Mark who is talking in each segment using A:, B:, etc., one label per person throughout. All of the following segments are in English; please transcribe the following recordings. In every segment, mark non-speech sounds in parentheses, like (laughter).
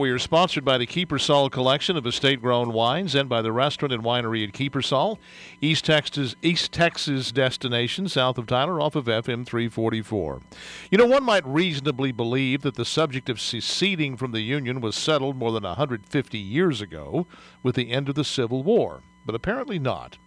A: We are sponsored by the Kiepersol collection of estate-grown wines and by the restaurant and winery at Kiepersol, East Texas, East Texas destination south of Tyler off of FM 344. You know, one might reasonably believe that the subject of seceding from the Union was settled more than 150 years ago with the end of the Civil War but apparently not.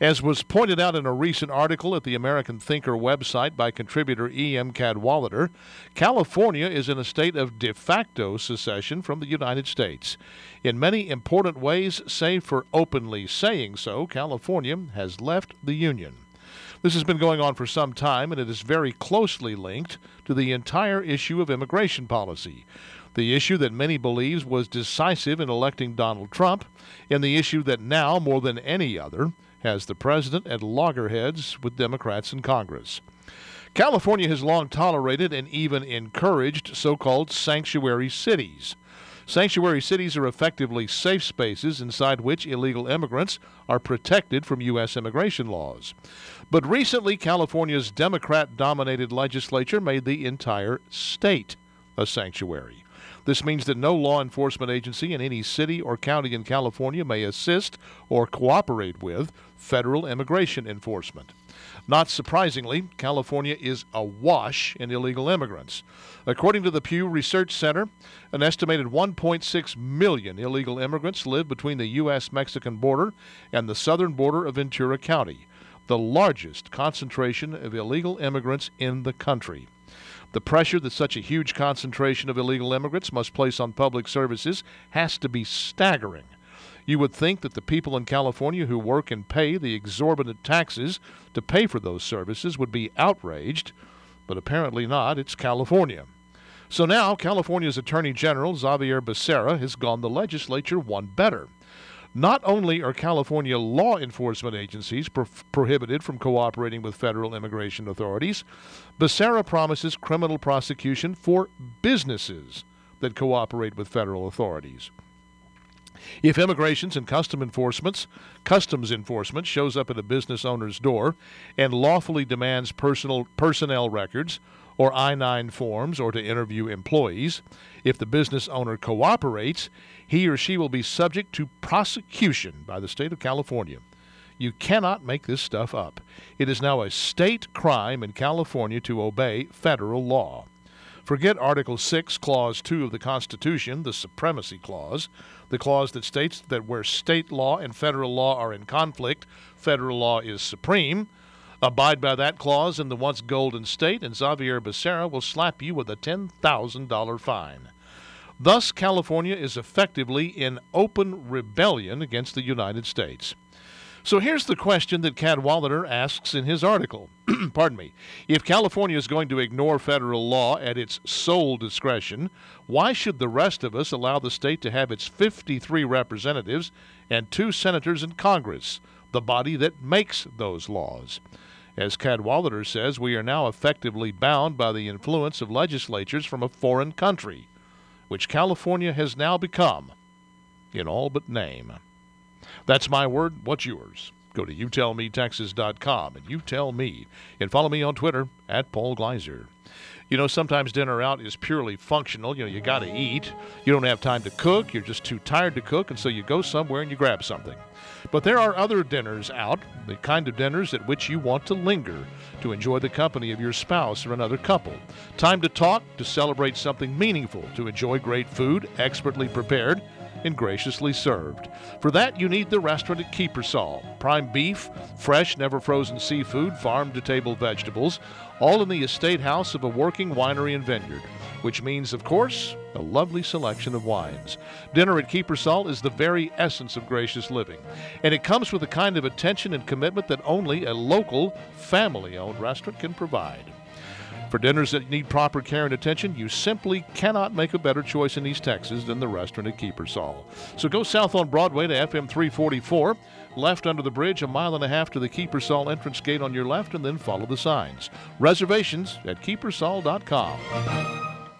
A: As was pointed out in a recent article at the American Thinker website by contributor E.M. Cadwallader, California is in a state of de facto secession from the United States. In many important ways, save for openly saying so, California has left the Union. This has been going on for some time, and it is very closely linked to the entire issue of immigration policy the issue that many believes was decisive in electing Donald Trump, and the issue that now, more than any other, has the president at loggerheads with Democrats in Congress. California has long tolerated and even encouraged so called sanctuary cities. Sanctuary cities are effectively safe spaces inside which illegal immigrants are protected from U.S. immigration laws. But recently, California's Democrat dominated legislature made the entire state a sanctuary. This means that no law enforcement agency in any city or county in California may assist or cooperate with federal immigration enforcement. Not surprisingly, California is awash in illegal immigrants. According to the Pew Research Center, an estimated 1.6 million illegal immigrants live between the U.S. Mexican border and the southern border of Ventura County, the largest concentration of illegal immigrants in the country. The pressure that such a huge concentration of illegal immigrants must place on public services has to be staggering. You would think that the people in California who work and pay the exorbitant taxes to pay for those services would be outraged, but apparently not. It's California. So now, California's Attorney General Xavier Becerra has gone the legislature one better. Not only are California law enforcement agencies pro- prohibited from cooperating with federal immigration authorities, Becerra promises criminal prosecution for businesses that cooperate with federal authorities. If immigrations and custom enforcements, customs enforcement shows up at a business owner's door and lawfully demands personal personnel records or I 9 forms or to interview employees. If the business owner cooperates, he or she will be subject to prosecution by the state of California. You cannot make this stuff up. It is now a state crime in California to obey federal law. Forget Article 6, Clause 2 of the Constitution, the Supremacy Clause, the clause that states that where state law and federal law are in conflict, federal law is supreme. Abide by that clause in the once golden state, and Xavier Becerra will slap you with a $10,000 fine. Thus, California is effectively in open rebellion against the United States. So here's the question that Cadwallader asks in his article. (clears throat) Pardon me. If California is going to ignore federal law at its sole discretion, why should the rest of us allow the state to have its 53 representatives and two senators in Congress, the body that makes those laws? As Cadwallader says, we are now effectively bound by the influence of legislatures from a foreign country, which California has now become, in all but name. That's my word. What's yours? Go to youtellmetexas.com and you tell me. And follow me on Twitter at Paul Gleiser. You know, sometimes dinner out is purely functional. You know, you got to eat. You don't have time to cook. You're just too tired to cook, and so you go somewhere and you grab something. But there are other dinners out, the kind of dinners at which you want to linger to enjoy the company of your spouse or another couple. Time to talk, to celebrate something meaningful, to enjoy great food, expertly prepared and graciously served. For that, you need the restaurant at Kiepersol. Prime beef, fresh, never frozen seafood, farm to table vegetables, all in the estate house of a working winery and vineyard, which means, of course, a lovely selection of wines. Dinner at Kiepersol is the very essence of gracious living, and it comes with the kind of attention and commitment that only a local, family owned restaurant can provide. For dinners that need proper care and attention, you simply cannot make a better choice in East Texas than the restaurant at Kiepersol. So go south on Broadway to FM 344, left under the bridge, a mile and a half to the Kiepersol entrance gate on your left, and then follow the signs. Reservations at kiepersol.com.